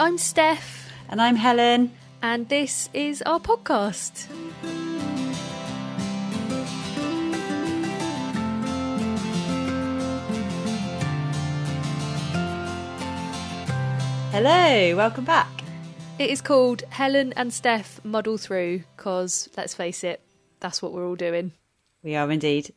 I'm Steph. And I'm Helen. And this is our podcast. Hello, welcome back. It is called Helen and Steph Muddle Through because, let's face it, that's what we're all doing. We are indeed.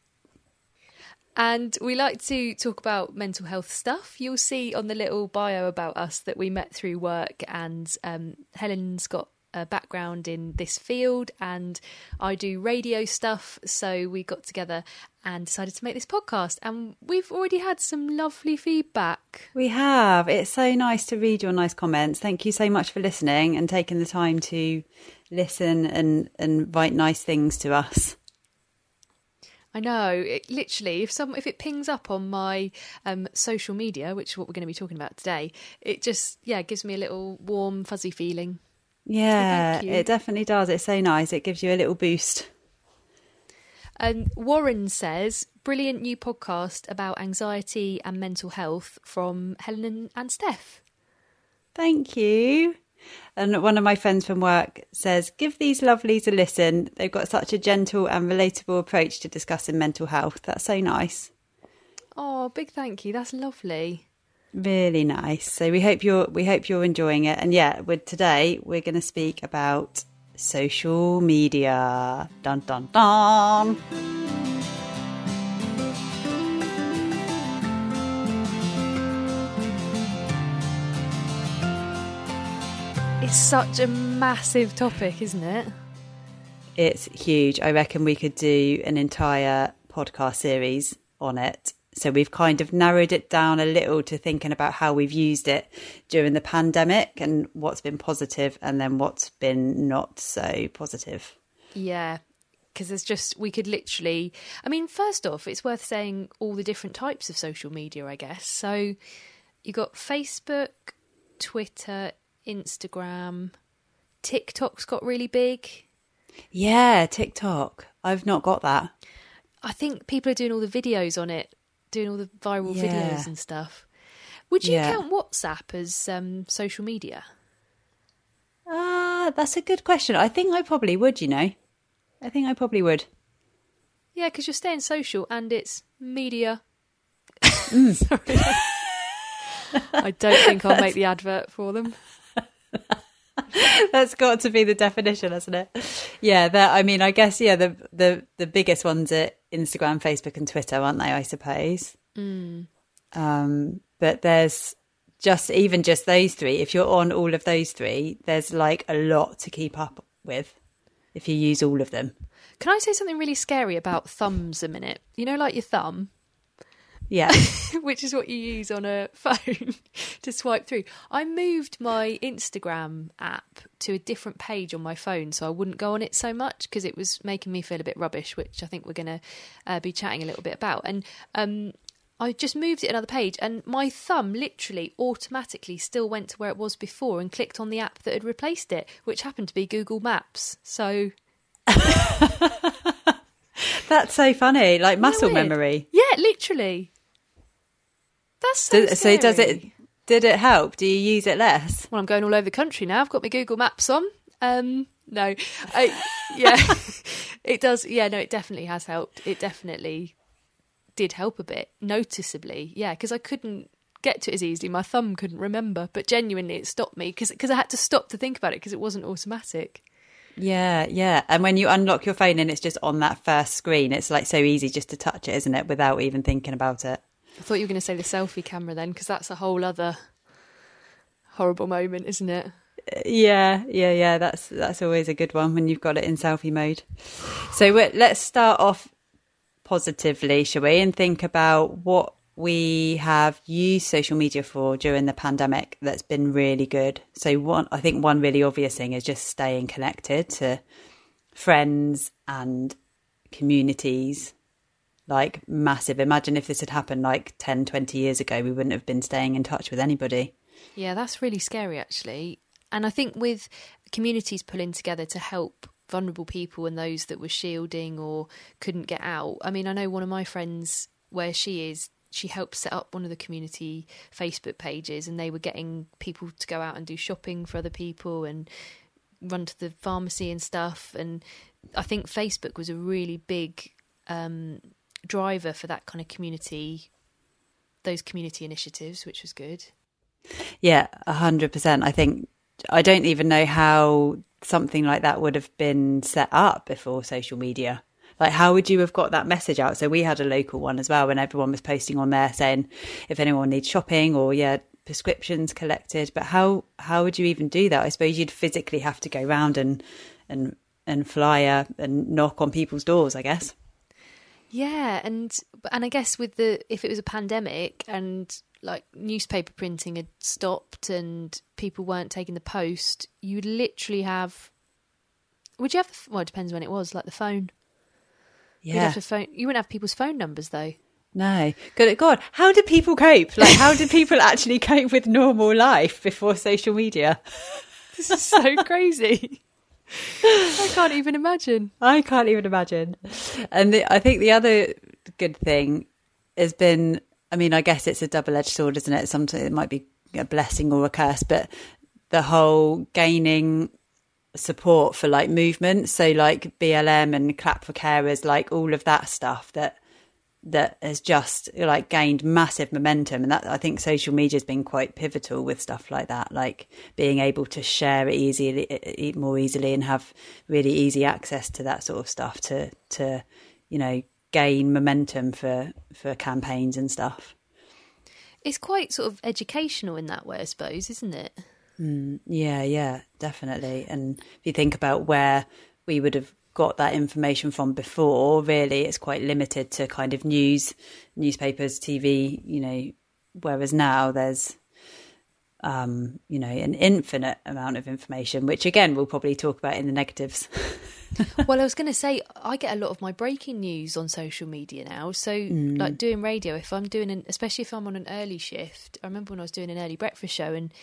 And we like to talk about mental health stuff. You'll see on the little bio about us that we met through work, and um, Helen's got a background in this field, and I do radio stuff. So we got together and decided to make this podcast, and we've already had some lovely feedback. We have. It's so nice to read your nice comments. Thank you so much for listening and taking the time to listen and, and write nice things to us. I know. It, literally, if some if it pings up on my um, social media, which is what we're going to be talking about today, it just yeah gives me a little warm, fuzzy feeling. Yeah, so it definitely does. It's so nice. It gives you a little boost. And Warren says, brilliant new podcast about anxiety and mental health from Helen and Steph. Thank you. And one of my friends from work says, Give these lovelies a listen. They've got such a gentle and relatable approach to discussing mental health. That's so nice. Oh, big thank you. That's lovely. Really nice. So we hope you're we hope you're enjoying it. And yeah, with today we're going to speak about social media. Dun dun dun. It's such a massive topic, isn't it? It's huge. I reckon we could do an entire podcast series on it. So we've kind of narrowed it down a little to thinking about how we've used it during the pandemic and what's been positive and then what's been not so positive. Yeah. Because there's just, we could literally, I mean, first off, it's worth saying all the different types of social media, I guess. So you've got Facebook, Twitter, Instagram. TikTok's got really big. Yeah, TikTok. I've not got that. I think people are doing all the videos on it, doing all the viral yeah. videos and stuff. Would you yeah. count WhatsApp as um, social media? Ah, uh, that's a good question. I think I probably would, you know. I think I probably would. Yeah, because you're staying social and it's media. Mm. I don't think I'll make the advert for them. That's got to be the definition, hasn't it? Yeah, that I mean, I guess yeah, the the the biggest ones are Instagram, Facebook, and Twitter, aren't they? I suppose. Mm. Um, but there's just even just those three. If you're on all of those three, there's like a lot to keep up with if you use all of them. Can I say something really scary about thumbs a minute? You know, like your thumb. Yeah. Which is what you use on a phone to swipe through. I moved my Instagram app to a different page on my phone so I wouldn't go on it so much because it was making me feel a bit rubbish, which I think we're going to uh, be chatting a little bit about. And um, I just moved it another page, and my thumb literally automatically still went to where it was before and clicked on the app that had replaced it, which happened to be Google Maps. So. That's so funny, like muscle memory. Yeah, literally. That's so, Did, so does it? Did it help? Do you use it less? Well, I'm going all over the country now. I've got my Google Maps on. Um, no, I, yeah, it does. Yeah, no, it definitely has helped. It definitely did help a bit, noticeably. Yeah, because I couldn't get to it as easily. My thumb couldn't remember, but genuinely, it stopped me because because I had to stop to think about it because it wasn't automatic. Yeah, yeah. And when you unlock your phone and it's just on that first screen, it's like so easy just to touch it, isn't it, without even thinking about it. I thought you were going to say the selfie camera then, because that's a whole other horrible moment, isn't it? Uh, yeah, yeah, yeah. That's that's always a good one when you've got it in selfie mode. So let's start off positively, shall we, and think about what we have used social media for during the pandemic that's been really good. So one, I think one really obvious thing is just staying connected to friends and communities like massive. Imagine if this had happened like 10, 20 years ago, we wouldn't have been staying in touch with anybody. Yeah, that's really scary actually. And I think with communities pulling together to help vulnerable people and those that were shielding or couldn't get out. I mean, I know one of my friends where she is she helped set up one of the community Facebook pages, and they were getting people to go out and do shopping for other people and run to the pharmacy and stuff. And I think Facebook was a really big um, driver for that kind of community, those community initiatives, which was good. Yeah, a hundred percent. I think I don't even know how something like that would have been set up before social media. Like, how would you have got that message out? So we had a local one as well, when everyone was posting on there saying if anyone needs shopping or yeah, prescriptions collected. But how how would you even do that? I suppose you'd physically have to go round and and and flyer and knock on people's doors. I guess. Yeah, and and I guess with the if it was a pandemic and like newspaper printing had stopped and people weren't taking the post, you'd literally have. Would you have? The, well, it depends when it was. Like the phone. You'd Yeah. have to phone. You wouldn't have people's phone numbers though. No. Good God. How do people cope? Like, how do people actually cope with normal life before social media? This is so crazy. I can't even imagine. I can't even imagine. And the, I think the other good thing has been, I mean, I guess it's a double edged sword, isn't it? Sometimes it might be a blessing or a curse, but the whole gaining support for like movements. So like BLM and Clap for Carers, like all of that stuff that that has just like gained massive momentum. And that I think social media has been quite pivotal with stuff like that like being able to share it easily more easily and have really easy access to that sort of stuff to to you know gain momentum for for campaigns and stuff. It's quite sort of educational in that way, I suppose, isn't it? Mm, yeah yeah definitely. And if you think about where we would have got that information from before really it's quite limited to kind of news newspapers tv you know whereas now there's um you know an infinite amount of information which again we'll probably talk about in the negatives well, I was going to say I get a lot of my breaking news on social media now. So, like doing radio, if I'm doing an, especially if I'm on an early shift. I remember when I was doing an early breakfast show, and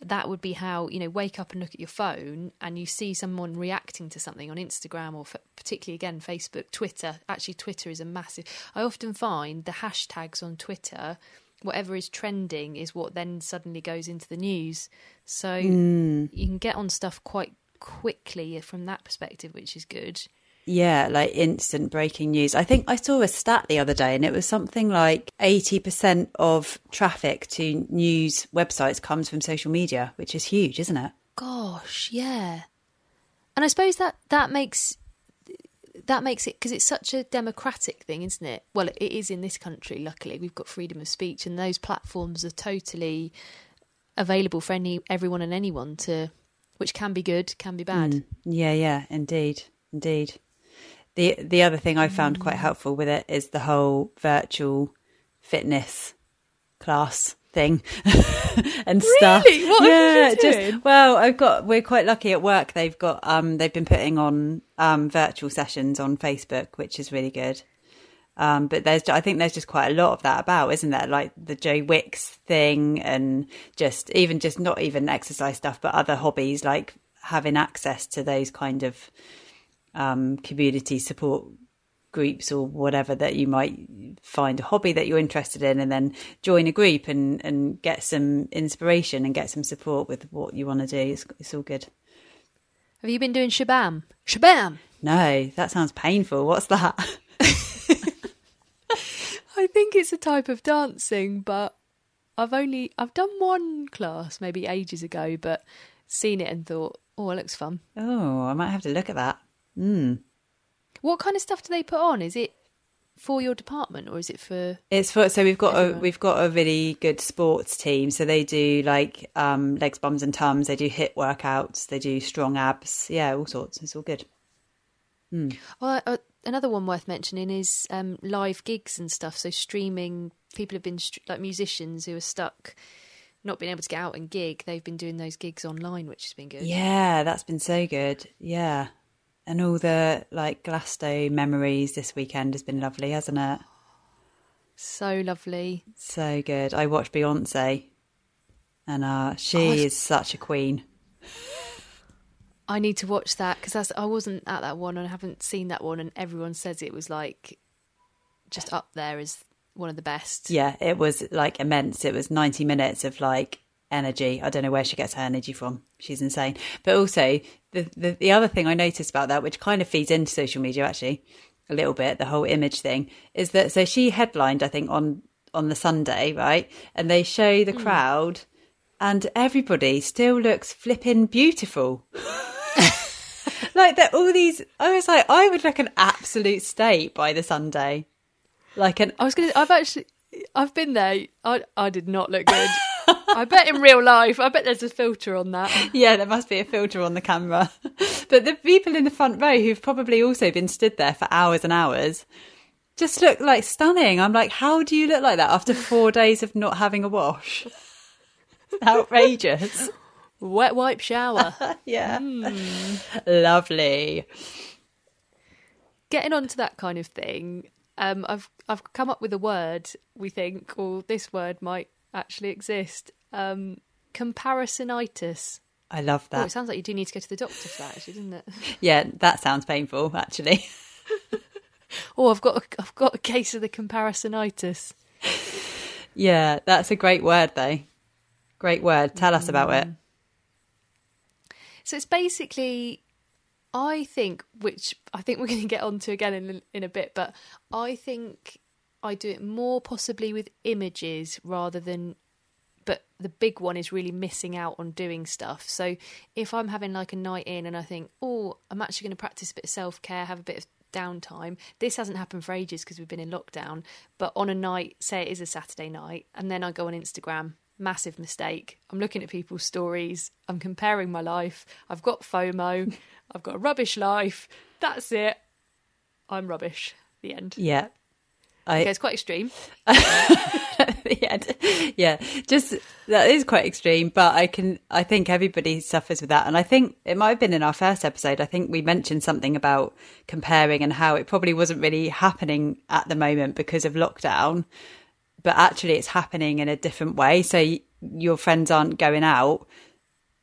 that would be how you know wake up and look at your phone, and you see someone reacting to something on Instagram or f- particularly again Facebook, Twitter. Actually, Twitter is a massive. I often find the hashtags on Twitter. Whatever is trending is what then suddenly goes into the news. So hmm. you can get on stuff quite quickly from that perspective, which is good. Yeah, like instant breaking news. I think I saw a stat the other day and it was something like 80% of traffic to news websites comes from social media, which is huge, isn't it? Gosh, yeah. And I suppose that that makes that makes it because it's such a democratic thing, isn't it? Well, it is in this country. Luckily, we've got freedom of speech, and those platforms are totally available for any everyone and anyone to, which can be good, can be bad. Mm. Yeah, yeah, indeed, indeed. The the other thing I found quite helpful with it is the whole virtual fitness class thing and stuff. Really? What have you yeah, just well, I've got we're quite lucky at work. They've got um they've been putting on um virtual sessions on Facebook, which is really good. Um, but there's, I think there's just quite a lot of that about, isn't there? Like the Joe Wicks thing, and just even just not even exercise stuff, but other hobbies, like having access to those kind of um, community support groups or whatever that you might find a hobby that you're interested in, and then join a group and and get some inspiration and get some support with what you want to do. It's, it's all good. Have you been doing Sh'Bam? Sh'Bam. No, that sounds painful. What's that? I think it's a type of dancing, but I've only I've done one class maybe ages ago, but seen it and thought, oh, it looks fun. Oh, I might have to look at that. Mm. What kind of stuff do they put on? Is it for your department or is it for? It's for so we've got a we've got a really good sports team. So they do like um, legs, bums, and tums. They do HIIT workouts. They do strong abs. Yeah, all sorts. It's all good. Well, uh, another one worth mentioning is um, live gigs and stuff. So streaming, people have been like musicians who are stuck, not being able to get out and gig. They've been doing those gigs online, which has been good. Yeah, that's been so good. Yeah, and all the like Glasto memories this weekend has been lovely, hasn't it? So lovely. So good. I watched Beyonce, and uh, she Oh, is such a queen. I need to watch that because I wasn't at that one and I haven't seen that one, and everyone says it was like just up there as one of the best. Yeah, it was like immense. It was 90 minutes of like energy. I don't know where she gets her energy from. She's insane. But also, the, the, the other thing I noticed about that, which kind of feeds into social media actually a little bit, the whole image thing, is that so she headlined, I think, on on the Sunday, right? And they show the mm. crowd, and everybody still looks flipping beautiful. like that, all these. I was like, I would look an absolute state by the Sunday. Like an. I was gonna. I've actually. I've been there. I I did not look good. I bet in real life, I bet there's a filter on that. Yeah, there must be a filter on the camera. but the people in the front row who've probably also been stood there for hours and hours just look like stunning. I'm like, how do you look like that after four days of not having a wash? Outrageous. Wet wipe shower. yeah. Mm. Lovely. Getting on to that kind of thing, um, I've I've come up with a word we think, or this word might actually exist. Um, comparisonitis. I love that. Oh, it sounds like you do need to go to the doctor for that, actually, doesn't it? yeah, that sounds painful, actually. oh, I've got a, I've got a case of the comparisonitis. Yeah, that's a great word, though. Great word. Tell us about it. So it's basically, I think, which I think we're going to get onto again in in a bit, but I think I do it more possibly with images rather than but the big one is really missing out on doing stuff. So if I'm having like a night in and I think, oh, I'm actually going to practice a bit of self care, have a bit of downtime. This hasn't happened for ages because we've been in lockdown. But on a night, say it is a Saturday night, and then I go on Instagram, massive mistake. I'm looking at people's stories, I'm comparing my life. I've got FOMO, I've got a rubbish life. That's it. I'm rubbish. The end. Yeah. I, okay, it's quite extreme. yeah, yeah, just that is quite extreme, but I can, I think everybody suffers with that. And I think it might have been in our first episode. I think we mentioned something about comparing and how it probably wasn't really happening at the moment because of lockdown, but actually it's happening in a different way. So your friends aren't going out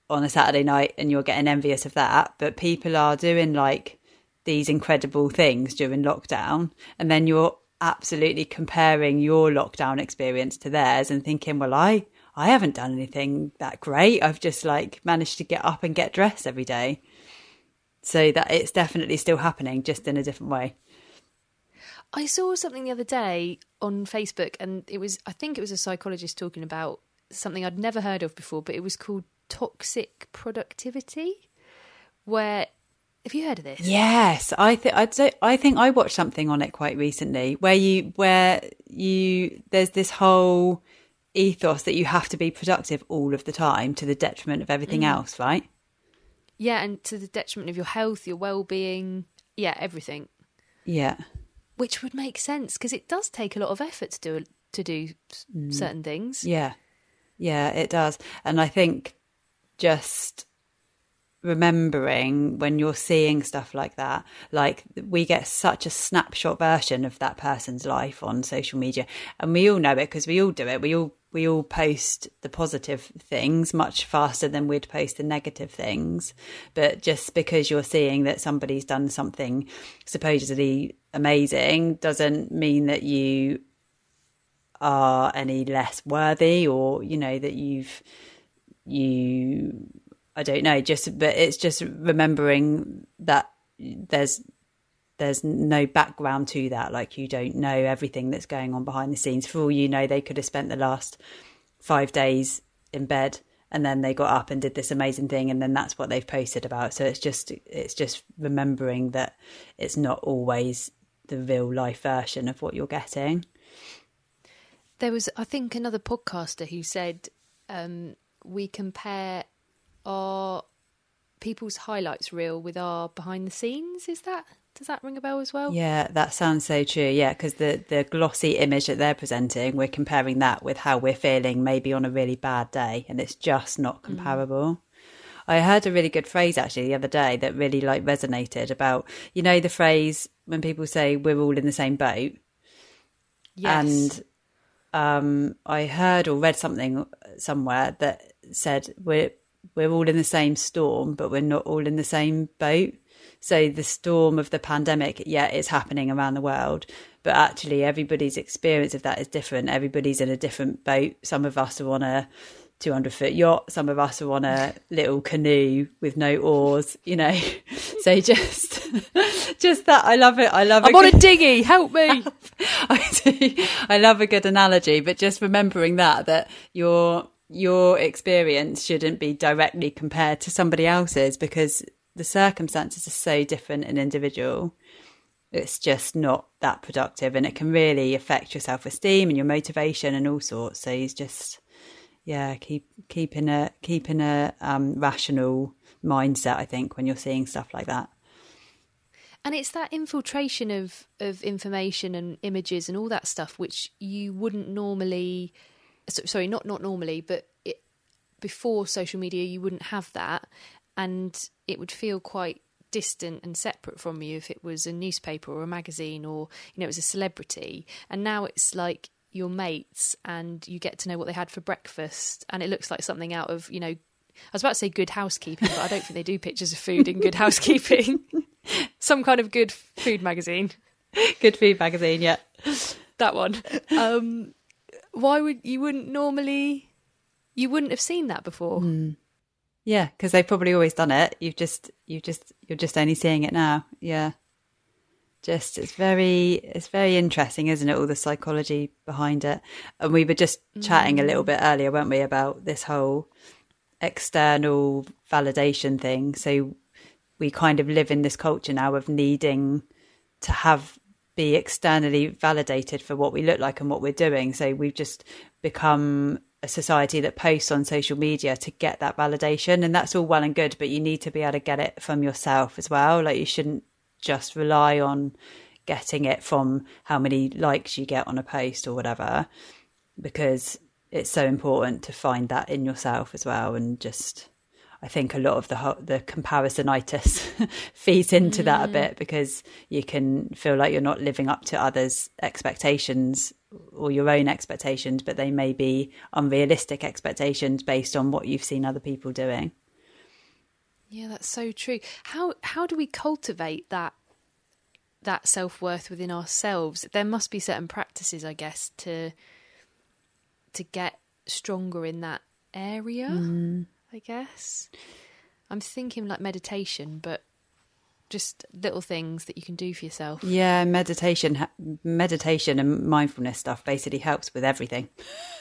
on a Saturday night and you're getting envious of that, but people are doing like these incredible things during lockdown. And then you're absolutely comparing your lockdown experience to theirs and thinking, well, I, I haven't done anything that great. I've just like managed to get up and get dressed every day. So that it's definitely still happening, just in a different way. I saw something the other day on Facebook, and it was, I think it was a psychologist talking about something I'd never heard of before, but it was called toxic productivity, where have you heard of this? Yes, I think I'd say I think I watched something on it quite recently where you where you there's this whole ethos that you have to be productive all of the time to the detriment of everything mm. else, right? Yeah, and to the detriment of your health, your well-being, yeah, everything. Yeah. Which would make sense because it does take a lot of effort to do to do mm. certain things. Yeah. Yeah, it does. And I think just remembering when you're seeing stuff like that like we get such a snapshot version of that person's life on social media. And we all know it because we all do it. We all we all post the positive things much faster than we'd post the negative things. But just because you're seeing that somebody's done something supposedly amazing doesn't mean that you are any less worthy or you know that you've you I don't know, just but it's just remembering that there's there's no background to that. Like you don't know everything that's going on behind the scenes. For all you know, they could have spent the last five days in bed and then they got up and did this amazing thing and then that's what they've posted about. So it's just it's just remembering that it's not always the real life version of what you're getting. There was I think another podcaster who said um, we compare our people's highlights reel with our behind the scenes. Is that does that ring a bell as well? Yeah, that sounds so true. Yeah, because the the glossy image that they're presenting, we're comparing that with how we're feeling maybe on a really bad day, and it's just not mm. comparable. Mm. I heard a really good phrase actually the other day that really like resonated about you know the phrase when people say we're all in the same boat. Yes. And um, I heard or read something somewhere that said we're we're all in the same storm, but we're not all in the same boat. So the storm of the pandemic, yeah, is happening around the world, but actually everybody's experience of that is different. Everybody's in a different boat. Some of us are on a 200 foot yacht. Some of us are on a little canoe with no oars, you know. So just, just that. I love it. I love it. I'm a on a good, dinghy. Help me. I do. I love a good analogy, but just remembering that, that your, your experience shouldn't be directly compared to somebody else's because the circumstances are so different and individual. It's just not that productive and it can really affect your self esteem and your motivation and all sorts. So he's just, yeah, keep keeping a keeping a um, rational mindset. I think when you're seeing stuff like that. And it's that infiltration of of information and images and all that stuff which you wouldn't normally so, sorry, not not normally, but it, before social media you wouldn't have that and it would feel quite distant and separate from you if it was a newspaper or a magazine or you know it was a celebrity. And now it's like your mates and you get to know what they had for breakfast and it looks like something out of you know I was about to say good housekeeping but I don't think they do pictures of food in good housekeeping. Some kind of good food magazine. Good food magazine, yeah. that one. Um why would you wouldn't normally you wouldn't have seen that before hmm. Yeah, because they've probably always done it. You've just, you just, you're just only seeing it now. Yeah, just it's very, it's very interesting, isn't it? All the psychology behind it. And we were just hmm. chatting a little bit earlier, weren't we, about this whole external validation thing. So we kind of live in this culture now of needing to have be externally validated for what we look like and what we're doing. So we've just become a society that posts on social media to get that validation. And that's all well and good, but you need to be able to get it from yourself as well. Like you shouldn't just rely on getting it from how many likes you get on a post or whatever, because it's so important to find that in yourself as well. And just, I think a lot of the the comparisonitis feeds into that a mm. bit because you can feel like you're not living up to others' expectations or your own expectations, but they may be unrealistic expectations based on what you've seen other people doing. Yeah, that's so true. How how do we cultivate that that self worth within ourselves? There must be certain practices, I guess, to to get stronger in that area. Mm. I guess I'm thinking like meditation, but just little things that you can do for yourself. Yeah, meditation, meditation, and mindfulness stuff basically helps with everything.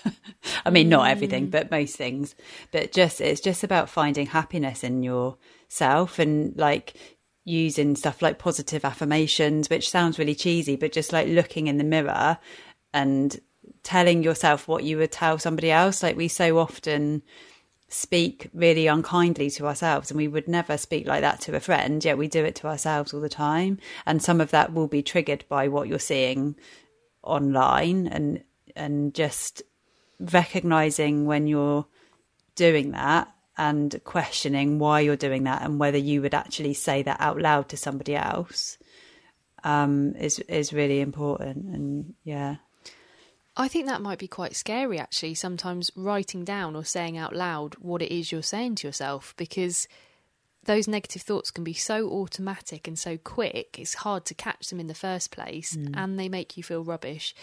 I mean, not everything, mm. but most things. But just it's just about finding happiness in yourself and like using stuff like positive affirmations, which sounds really cheesy, but just like looking in the mirror and telling yourself what you would tell somebody else. Like we so often speak really unkindly to ourselves and we would never speak like that to a friend yet we do it to ourselves all the time. And some of that will be triggered by what you're seeing online and and just recognizing when you're doing that and questioning why you're doing that and whether you would actually say that out loud to somebody else um is is really important. And yeah I think that might be quite scary actually, sometimes writing down or saying out loud what it is you're saying to yourself because those negative thoughts can be so automatic and so quick, it's hard to catch them in the first place and they make you feel rubbish.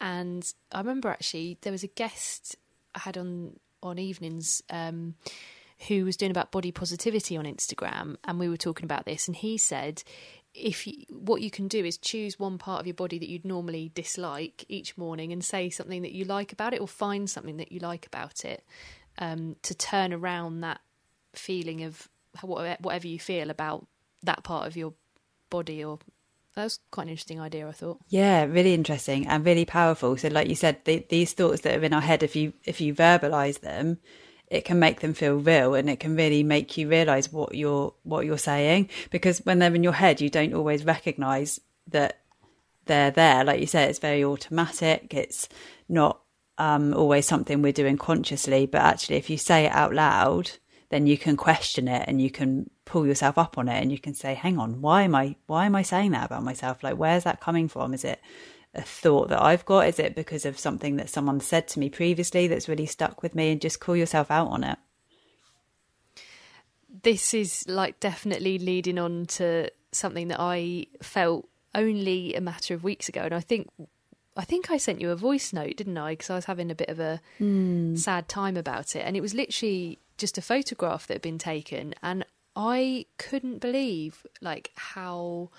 And I remember actually there was a guest I had on on evenings um, who was doing about body positivity on Instagram, and we were talking about this, and he said if you, what you can do is choose one part of your body that you'd normally dislike each morning and say something that you like about it or find something that you like about it um, to turn around that feeling of whatever, you feel about that part of your body or that was quite an interesting idea i thought Yeah, really interesting and really powerful. So, like you said, the, these thoughts that are in our head, if you if you verbalize them, it can make them feel real, and it can really make you realize what you're what you're saying. Because when they're in your head, you don't always recognize that they're there. Like you said, it's very automatic. It's not um, always something we're doing consciously, but actually, if you say it out loud, then you can question it and you can pull yourself up on it and you can say, hang on, why am I, why am I saying that about myself? Like, where's that coming from? Is it a thought that I've got? Is it because of something that someone said to me previously that's really stuck with me and just call yourself out on it? this is like definitely leading on to something that I felt only a matter of weeks ago, and I think I think I sent you a voice note, didn't I? Because I was having a bit of a Hmm. sad time about it, and it was literally just a photograph that had been taken, and I couldn't believe like how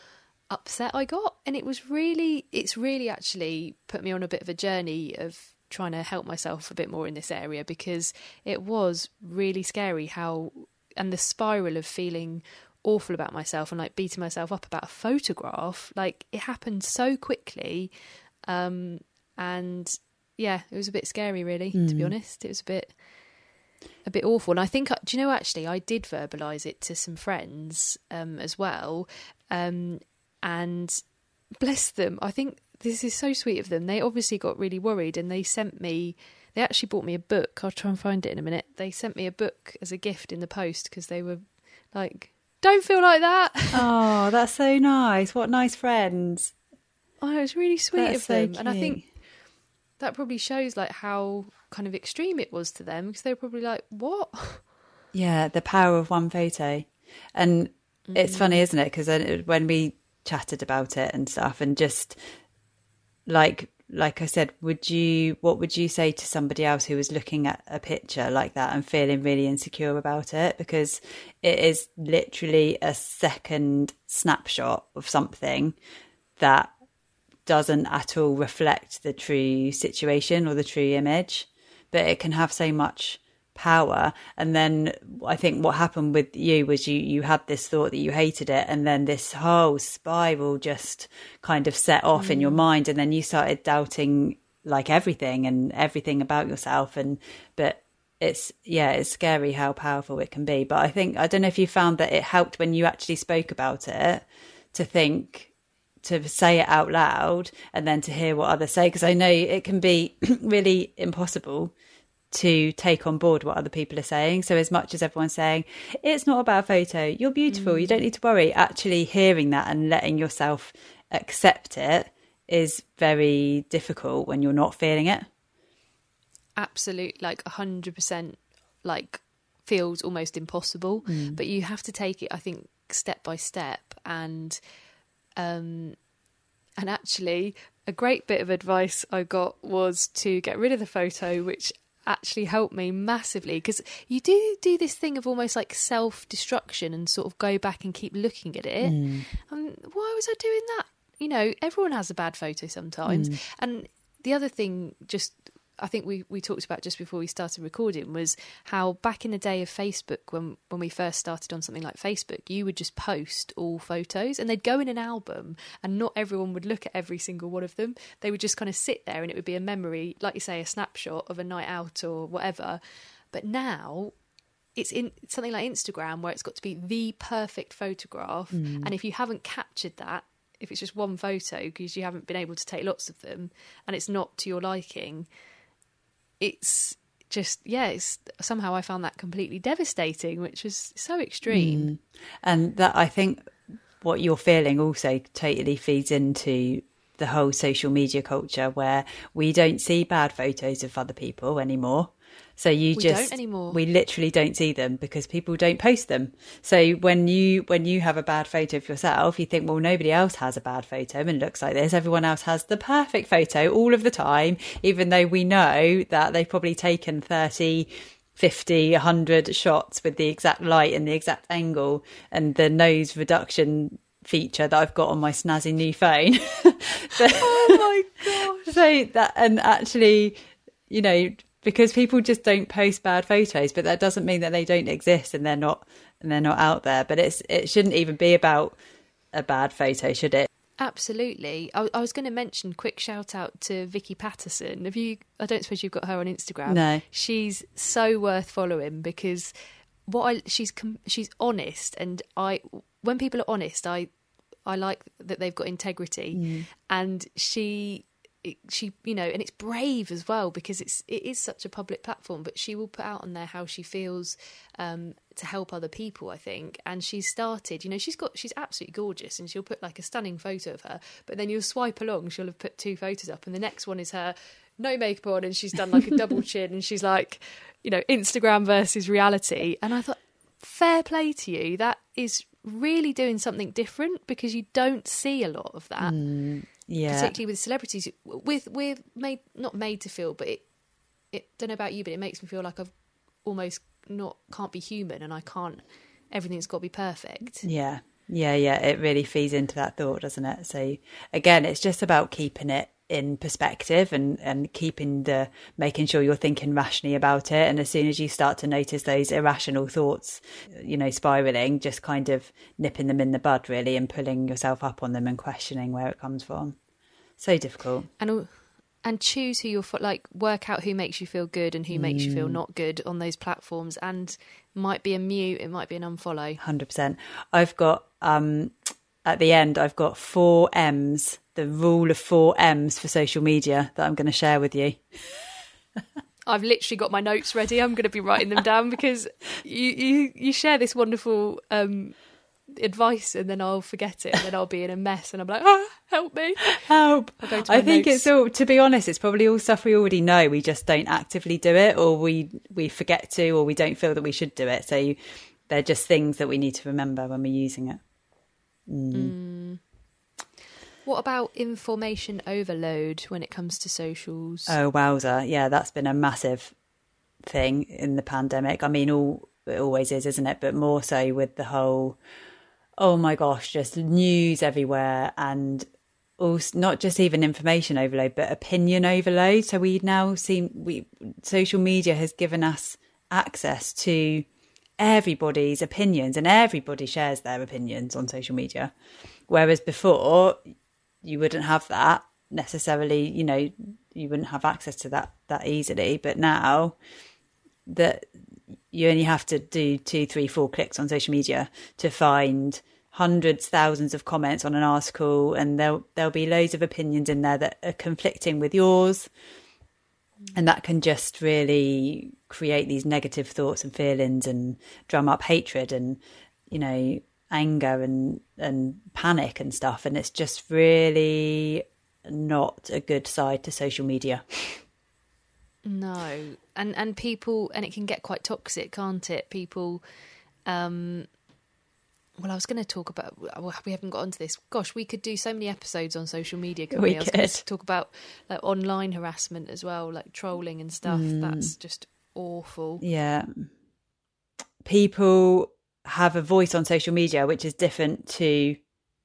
upset I got, and it was really, it's really actually put me on a bit of a journey of trying to help myself a bit more in this area because it was really scary how and the spiral of feeling awful about myself and like beating myself up about a photograph like it happened so quickly um and yeah it was a bit scary really to be honest. It was a bit a bit awful. And i think do you know actually i did verbalize it to some friends um as well um and bless them i think this is so sweet of them they obviously got really worried and they sent me they actually bought me a book i'll try and find it in a minute they sent me a book as a gift in the post because they were like don't feel like that Oh, that's so nice. What nice friends. oh it was really sweet That's of so them and i think that probably shows like how kind of extreme it was to them because they were probably like what Yeah, the power of one photo. And it's mm. funny, isn't it? Because when we chatted about it and stuff, and just like like I said, would you what would you say to somebody else who was looking at a picture like that and feeling really insecure about it? Because it is literally a second snapshot of something that doesn't at all reflect the true situation or the true image, but it can have so much power. And then I think what happened with you was you you had this thought that you hated it, and then this whole spiral just kind of set off in your mm. mind, and then you started doubting like everything and everything about yourself. And but it's yeah, it's scary how powerful it can be. But I think I don't know if you found that it helped when you actually spoke about it to think to say it out loud and then to hear what others say because I know it can be really impossible to take on board what other people are saying. So as much as everyone's saying it's not about a photo, you're beautiful, you don't need to worry, actually hearing that and letting yourself accept it is very difficult when you're not feeling it. absolute like 100% like feels almost impossible. But you have to take it i think step by step. And um and actually a great bit of advice i got was to get rid of the photo which actually helped me massively because you do do this thing of almost like self destruction and sort of go back and keep looking at it. Um, why was i doing that? You know everyone has a bad photo sometimes. And the other thing just I think we, we talked about just before we started recording was how back in the day of Facebook when when we first started on something like Facebook you would just post all photos and they'd go in an album and not everyone would look at every single one of them. They would just kind of sit there and it would be a memory like you say a snapshot of a night out or whatever. But now it's in something like Instagram where it's got to be the perfect photograph. Mm. And if you haven't captured that if it's just one photo because you haven't been able to take lots of them and it's not to your liking it's just yeah it's somehow i found that completely devastating which was so extreme mm. And that I think what you're feeling also totally feeds into the whole social media culture where we don't see bad photos of other people anymore. So you We just don't anymore. we literally don't see them because people don't post them. So when you when you have a bad photo of yourself, you think, well, nobody else has a bad photo and looks like this. Everyone else has the perfect photo all of the time, even though we know that they've probably taken 30 50, 100 shots with the exact light and the exact angle and the nose reduction feature that I've got on my snazzy new phone. so, oh my god so that, and actually, you know, because people just don't post bad photos, but that doesn't mean that they don't exist and they're not, and they're not out there. But it's, it shouldn't even be about a bad photo, should it? absolutely I, I was going to mention quick shout out to Vicky Pattison have you i don't suppose you've got her on instagram No. she's so worth following because what I she's she's honest and I when people are honest I I like that they've got integrity mm. and she it- she you know and it's brave as well because it's it is such a public platform but she will put out on there how she feels um to help other people I think and she's started you know she's got she's absolutely gorgeous and she'll put like a stunning photo of her but then you'll swipe along she'll have put two photos up and the next one is her no makeup on and she's done like a double chin and she's like you know instagram versus reality and i thought fair play to you. That is really doing something different because you don't see a lot of that. Yeah. particularly with celebrities with we're made not made to feel but it it don't know about you but it makes me feel like i've almost not can't be human and i can't everything's got to be perfect Yeah. Yeah, yeah. It really feeds into that thought, doesn't it? So again, it's just about keeping it in perspective and, and keeping the making sure you're thinking rationally about it. And as soon as you start to notice those irrational thoughts, you know, spiraling, just kind of nipping them in the bud really and pulling yourself up on them and questioning where it comes from. So difficult. and and choose who you're like work out who makes you feel good and who makes you feel not good on those platforms and might be a mute it might be an unfollow Hundred percent. I've got um at the end I've got four M's, the rule of four M's for social media that I'm gonna share with you. I've literally got my notes ready. I'm going to be writing them down because you you, you share this wonderful um, advice and then I'll forget it and then I'll be in a mess and I'm like, ah, help me. Help. To I think notes. it's all to be honest, it's probably all stuff we already know. We just don't actively do it or we we forget to or we don't feel that we should do it. So they're just things that we need to remember when we're using it. Mm. Mm. What about information overload when it comes to socials? Oh wowza. Yeah, that's been a massive thing in the pandemic. I mean all it always is, isn't it? But more so with the whole oh my gosh, just news everywhere and also not just even information overload, but opinion overload. So we now seem we social media has given us access to everybody's opinions and everybody shares their opinions on social media. Whereas before you wouldn't have that necessarily, you know, you wouldn't have access to that that easily. But now that you only have to do two, three, four clicks on social media to find hundreds, thousands of comments on an article, and there'll there'll be loads of opinions in there that are conflicting with yours, and that can just really create these negative thoughts and feelings and drum up hatred and you know anger and and panic and stuff, and it's just really not a good side to social media. No, and and people, and it can get quite toxic, can't it? People, um, well, I was going to talk about. Well, we haven't got onto this. Gosh, we could do so many episodes on social media. Couldn't we, We I was could. talk about like online harassment as well, like trolling and stuff. Mm. That's just awful. Yeah. People have a voice on social media which is different to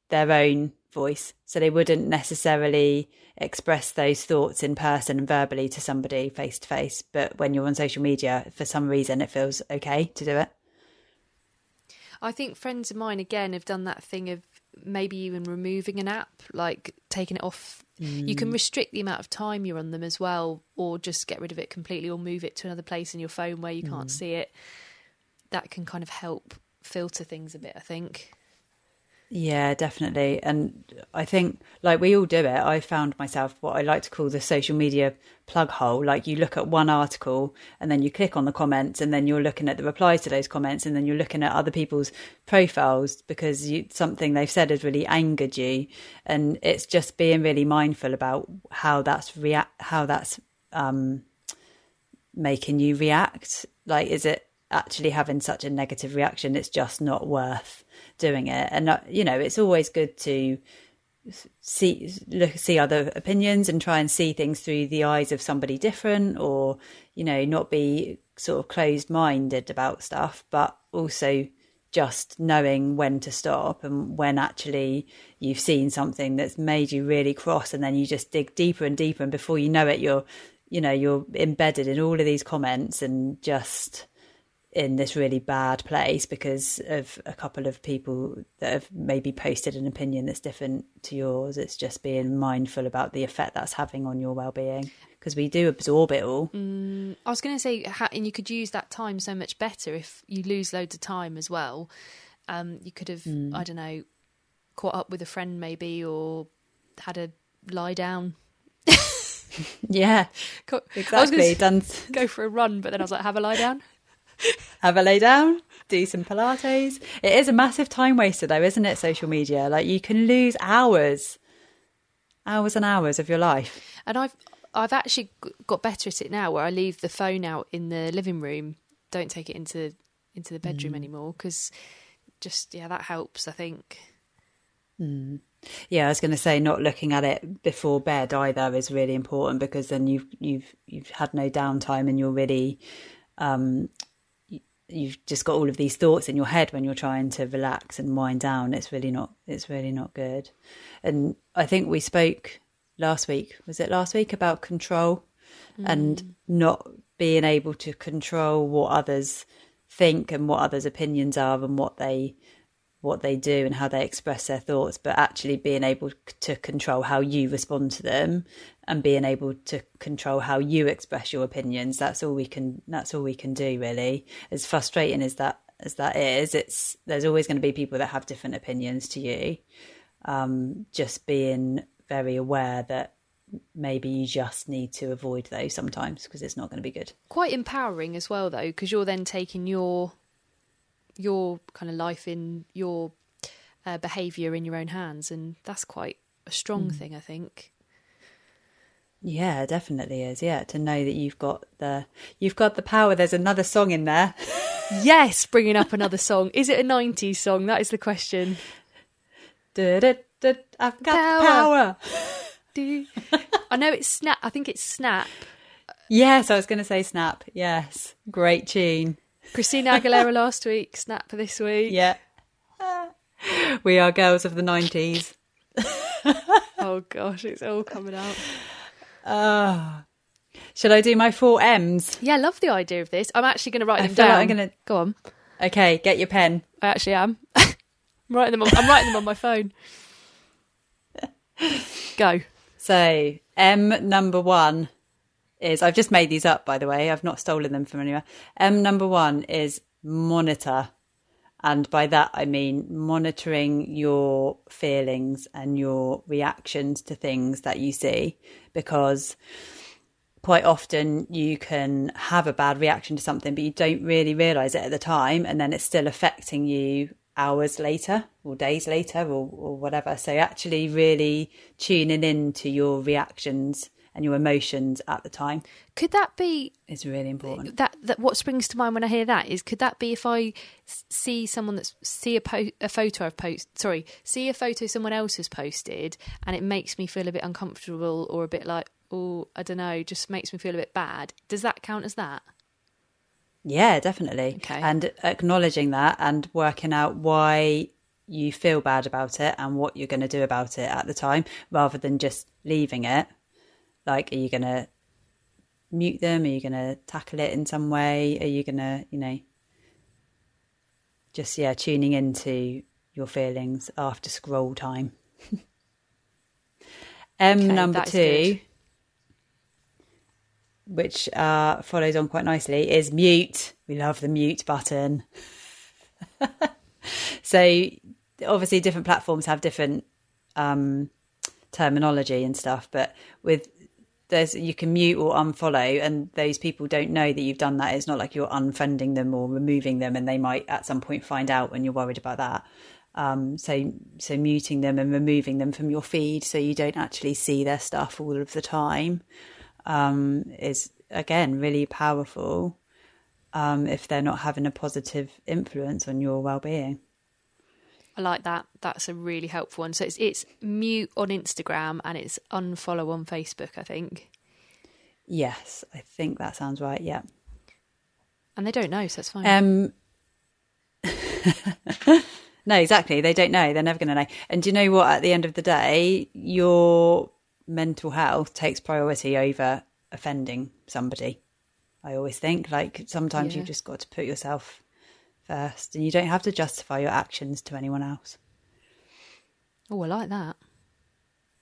their own voice. So they wouldn't necessarily express those thoughts in person and verbally to somebody face to face. But when you're on social media, for some reason, it feels okay to do it. I think friends of mine again have done that thing of maybe even removing an app, like taking it off. You can mm. restrict the amount of time you're on them as well, or just get rid of it completely, or move it to another place in your phone where you can't mm. see it. That can kind of help filter things a bit, I think. Yeah, definitely. And I think, like we all do it, I found myself what I like to call the social media plug hole. Like you look at one article and then you click on the comments and then you're looking at the replies to those comments and then you're looking at other people's profiles because you, something they've said has really angered you. And it's just being really mindful about how that's react, how that's, um, making you react. Like, is it actually having such a negative reaction? It's just not worth doing it. And uh, you know, it's always good to see look see other opinions and try and see things through the eyes of somebody different, or you know, not be sort of closed minded about stuff, but also just knowing when to stop and when actually you've seen something that's made you really cross and then you just dig deeper and deeper and before you know it you're you know you're embedded in all of these comments and just in this really bad place because of a couple of people that have maybe posted an opinion that's different to yours it's just being mindful about the effect that's having on your well-being because we do absorb it all I was going to say, and you could use that time so much better if you lose loads of time as well. Um, you could have, I don't know, caught up with a friend maybe, or had a lie down. yeah Co- I was exactly done go for a run, but then I was like, have a lie down. Have a lay down, do some Pilates. It is a massive time waster, though, isn't it? Social media, like you can lose hours, hours and hours of your life. And I've I've actually got better at it now, where I leave the phone out in the living room, don't take it into into the bedroom anymore because just yeah, that helps. I think. Yeah, I was going to say not looking at it before bed either is really important because then you've you've you've had no downtime and you're really um you've just got all of these thoughts in your head when you're trying to relax and wind down. It's really not it's really not good. And I think we spoke last week, was it last week about control and mm. not being able to control what others think and what others' opinions are and what they what they do and how they express their thoughts, but actually being able to control how you respond to them and being able to control how you express your opinions. That's all we can. That's all we can do, really. As frustrating as that as that is, it's there's always going to be people that have different opinions to you. Um, just being very aware that maybe you just need to avoid those sometimes because it's not going to be good. Quite empowering as well, though, because you're then taking your your kind of life in your uh, behaviour in your own hands, and that's quite a strong thing, I think. Yeah, definitely is. Yeah, to know that you've got the you've got the power. There's another song in there. Yes, bringing up another song. Is it a '90s song? That is the question. Du-du-du, I've got Power. the power. I know it's Snap? I think it's Snap. Yes, I was going to say Snap. Yes, great tune. Christina Aguilera last week, Snap for this week. Yeah, we are girls of the nineties. Oh gosh, it's all coming out. Ah, should I do my four M's? Yeah, I love the idea of this. I'm actually going to write I them feel like down. I'm gonna- Go on. Okay, get your pen. I actually am. I'm writing them. On, I'm writing them on my phone. Go. So M number one is I've just made these up by the way. I've not stolen them from anywhere. M number one is monitor. And by that I mean monitoring your feelings and your reactions to things that you see because quite often you can have a bad reaction to something but you don't really realize it at the time and then it's still affecting you hours later or days later or, or whatever so actually really tuning in to your reactions and your emotions at the time Could that be is really important that? That what springs to mind when I hear that is could that be if I see someone that's see a po- a photo I've post sorry see a photo someone else has posted and it makes me feel a bit uncomfortable or a bit like oh I don't know just makes me feel a bit bad. Does that count as that? yeah definitely Okay. and acknowledging that and working out why you feel bad about it and what you're going to do about it at the time rather than just leaving it like are you going to mute them are you going to tackle it in some way are you going to you know just yeah tuning into your feelings after scroll time m Okay, number two good. which uh, follows on quite nicely, is mute. We love the mute button. so obviously, different platforms have different um, terminology and stuff, but with there's you can mute or unfollow, and those people don't know that you've done that. It's not like you're unfriending them or removing them, and they might at some point find out when you're worried about that. Um, so so muting them and removing them from your feed so you don't actually see their stuff all of the time um, is again really powerful um, if they're not having a positive influence on your well-being. I like that. That's a really helpful one. So it's it's mute on Instagram and it's unfollow on Facebook, I think. Yes, I think that sounds right. Yeah. And they don't know, so that's fine. Um, no, exactly. They don't know. They're never going to know. And do you know what? At the end of the day, your mental health takes priority over offending somebody. I always think like sometimes Yeah. you've just got to put yourself first, and you don't have to justify your actions to anyone else. oh, I like that.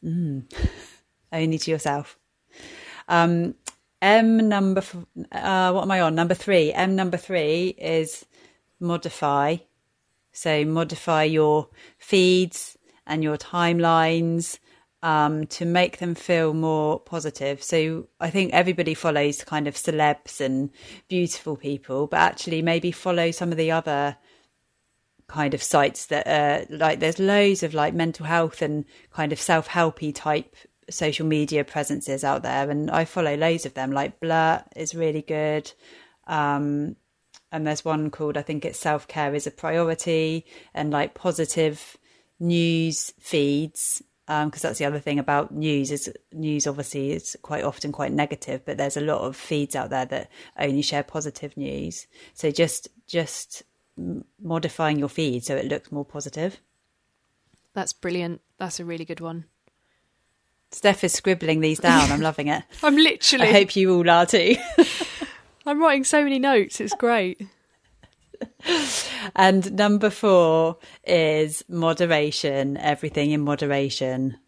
only to yourself. Um, M number, f- uh, what am I on? Number three. M number three is modify. So modify your feeds and your timelines um, to make them feel more positive. So I think everybody follows kind of celebs and beautiful people, but actually maybe follow some of the other kind of sites that are like there's loads of like mental health and kind of self-helpy type social media presences out there and I follow loads of them like Blurt is really good um and there's one called I think it's self care is a priority and like positive news feeds because um, that's the other thing about news is news obviously is quite often quite negative but there's a lot of feeds out there that only share positive news. So just just modifying your feed so it looks more positive. That's brilliant. That's a really good one. Steph is scribbling these down. I'm loving it. I'm literally i hope you all are too. I'm writing so many notes. It's great and number four is moderation, everything in moderation.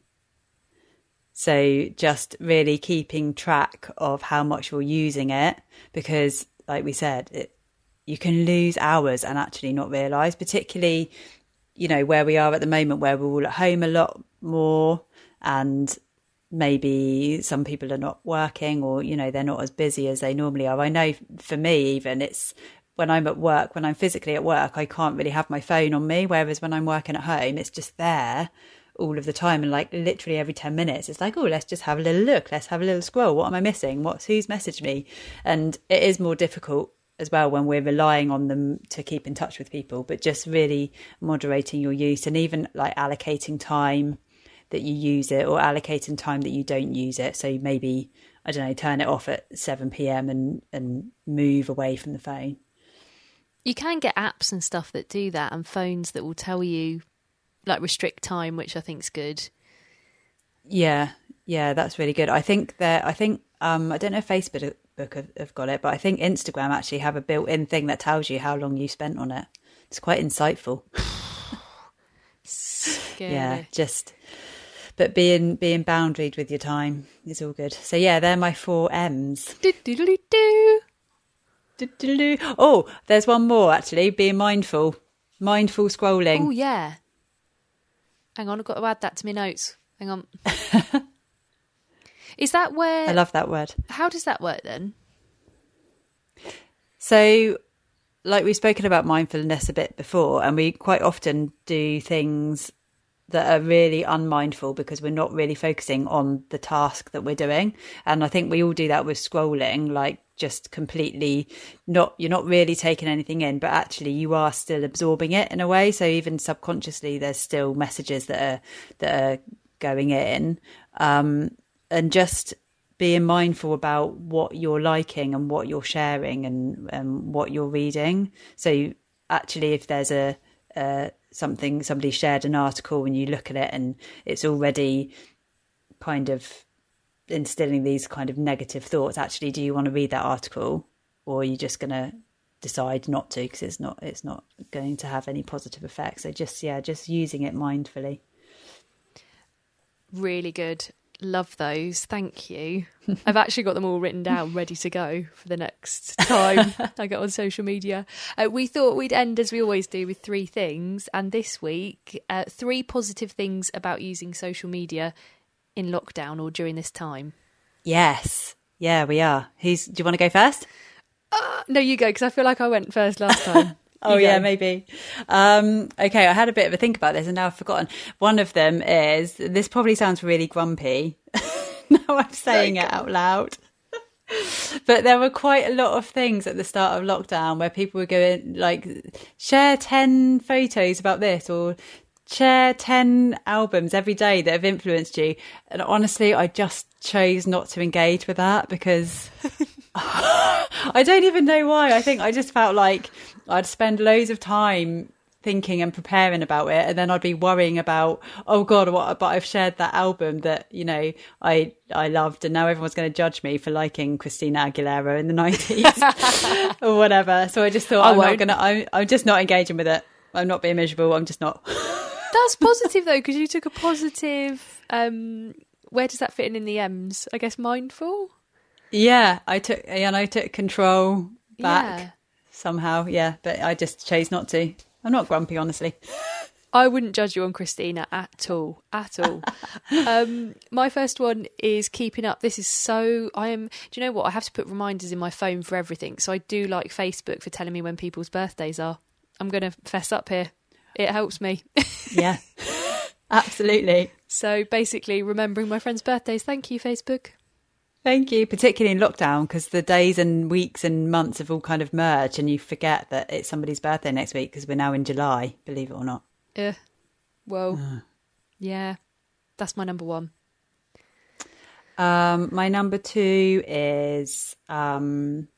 So just really keeping track of how much you're using it because, like we said, it, you can lose hours and actually not realize, particularly, you know, where we are at the moment, where we're all at home a lot more and maybe some people are not working or you know they're not as busy as they normally are i know for me even it's when I'm at work, when I'm physically at work, I can't really have my phone on me. Whereas when I'm working at home, it's just there all of the time. And like literally every 10 minutes, it's like, oh, let's just have a little look. Let's have a little scroll. What am I missing? What's who's messaged me? And it is more difficult as well when we're relying on them to keep in touch with people, but just really moderating your use and even like allocating time that you use it or allocating time that you don't use it. So maybe, I don't know, turn it off at 7 p.m. and, and move away from the phone. You can get apps and stuff that do that, and phones that will tell you like restrict time, which I think's good. Yeah, yeah, that's really good. I think that I think um, I don't know if Facebook have, have got it, but I think Instagram actually have a built-in thing that tells you how long you spent on it. It's quite insightful. yeah, just but being being boundaried with your time is all good. So yeah, they're my four M's. Do, do, do, do. Oh, there's one more actually. Being mindful, mindful scrolling. Oh yeah. Hang on, I've got to add that to my notes. Hang on. Is that where? I love that word. How does that work then? So, like we've spoken about mindfulness a bit before, and we quite often do things that are really unmindful because we're not really focusing on the task that we're doing. And I think we all do that with scrolling, like just completely not, you're not really taking anything in, but actually you are still absorbing it in a way. So even subconsciously, there's still messages that are, that are going in. Um, and just being mindful about what you're liking and what you're sharing and, what you're reading. So actually, if there's a, a something somebody shared an article and you look at it and it's already kind of instilling these kind of negative thoughts actually do you want to read that article or are you just going to decide not to because it's not it's not going to have any positive effects so just yeah just using it mindfully really good Love those. Thank you. I've actually got them all written down, ready to go for the next time I get on social media. Uh, we thought we'd end as we always do with three things, and this week, uh, three positive things about using social media in lockdown or during this time. Yes. Yeah, we are. Who's? Do you want to go first? Uh, no, you go because I feel like I went first last time. Oh yeah, maybe. Um, okay, I had a bit of a think about this, and now I've forgotten. One of them is this. Probably sounds really grumpy. now I'm saying it out loud. but there were quite a lot of things at the start of lockdown where people were going like share 10 photos about this or share 10 albums every day that have influenced you. And honestly i just chose not to engage with that because i don't even know why. I think i just felt like I'd spend loads of time thinking and preparing about it. And then I'd be worrying about oh god what but I've shared that album that you know I I loved and now everyone's going to judge me for liking Christina Aguilera in the 90s or whatever. So I just thought I am not going to I'm, I'm just not engaging with it. I'm not being miserable. I'm just not That's positive though because you took a positive um where does that fit in in the M's I guess mindful Yeah I took and I took control back yeah somehow. Yeah, but I just chose not to. I'm not grumpy, honestly. I wouldn't judge you on Christina at all, at all. um, my first one is keeping up. This is so. I am. Do you know what? I have to put reminders in my phone for everything. So I do like Facebook for telling me when people's birthdays are. I'm going to fess up here. It helps me. yeah, absolutely. So basically, remembering my friends' birthdays. Thank you, Facebook. Thank you, particularly in lockdown, because the days and weeks and months have all kind of merged, and you forget that it's somebody's birthday next week because we're now in July, believe it or not. Yeah. Well, yeah, that's my number one. Um, my number two is um,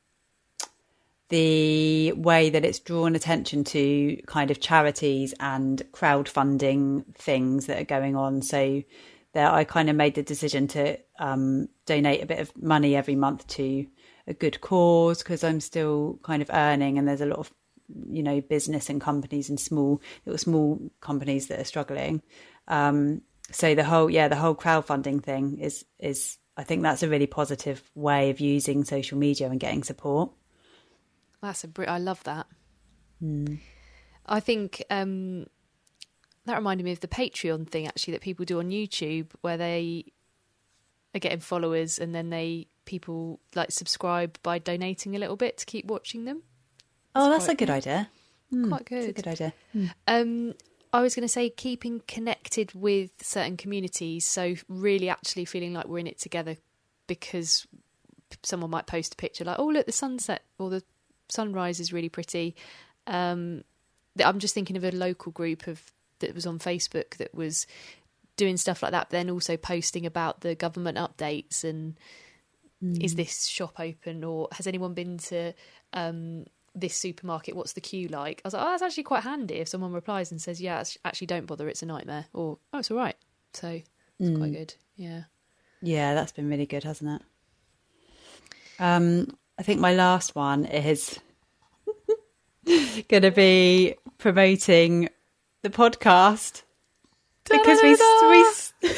the way that it's drawn attention to kind of charities and crowdfunding things that are going on. So that I kind of made the decision to um, donate a bit of money every month to a good cause because I'm still kind of earning, and there's a lot of you know business and companies and small little small companies that are struggling. Um, so the whole yeah the whole crowdfunding thing is is I think that's a really positive way of using social media and getting support. That's a br- I love that. I think um, that reminded me of the Patreon thing actually that people do on YouTube, where they are getting followers and then they people like subscribe by donating a little bit to keep watching them. Oh, that's a good idea. Quite That's a good. good idea. Um, I was going to say keeping connected with certain communities, so really actually feeling like we're in it together, because someone might post a picture like, "Oh, look, the sunset or the sunrise is really pretty." Um, I'm just thinking of a local group of that was on Facebook that was doing stuff like that, but then also posting about the government updates and is this shop open or has anyone been to um, this supermarket? What's the queue like? I was like, oh, that's actually quite handy if someone replies and says, yeah, actually don't bother, it's a nightmare, or oh, it's all right. So it's quite good. Yeah. Yeah, that's been really good, hasn't it? Um, I think my last one is going to be promoting the podcast because we we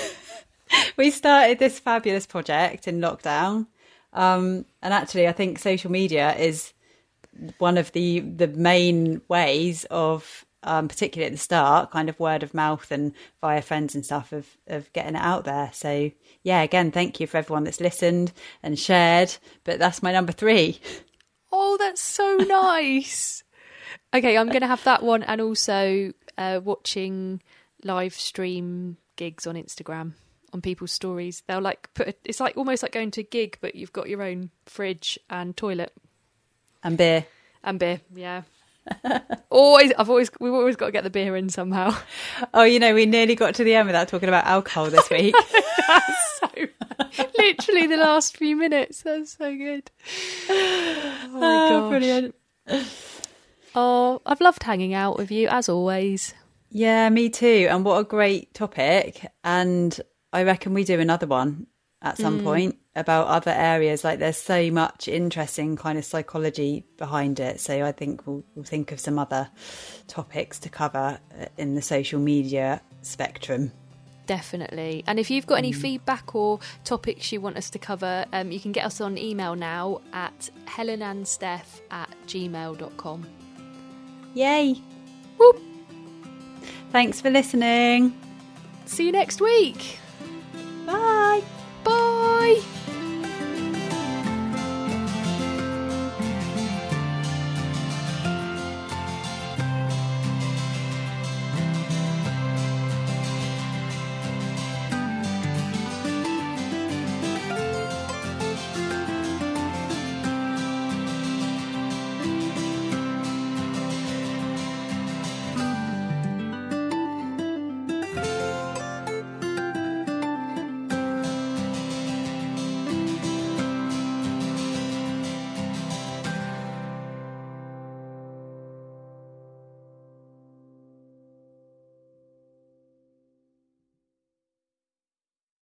we started this fabulous project in lockdown, um, and actually, I think social media is one of the the main ways of um, particularly at the start kind of word of mouth and via friends and stuff of of getting it out there so yeah again thank you for everyone that's listened and shared but that's my number three. Oh, that's so nice. okay, I'm going to have that one and also uh, watching live stream gigs on Instagram on people's stories. They'll like put a, it's like almost like going to a gig, but you've got your own fridge and toilet and beer and beer. Yeah. Always, I've always we've always got to get the beer in somehow. oh you know we nearly got to the end without talking about alcohol this week so literally the last few minutes. That's so good. Oh my Oh, gosh. brilliant Oh, I've loved hanging out with you as always. yeah me too and what a great topic and i reckon we do another one at some hmm. point about other areas like there's so much interesting kind of psychology behind it so i think we'll, we'll think of some other topics to cover uh, in the social media spectrum Definitely. And if you've got any feedback or topics you want us to cover, um, you can get us on email now at helenandsteph at gmail.com. yay Whoop. thanks for listening See you next week. bye Bye.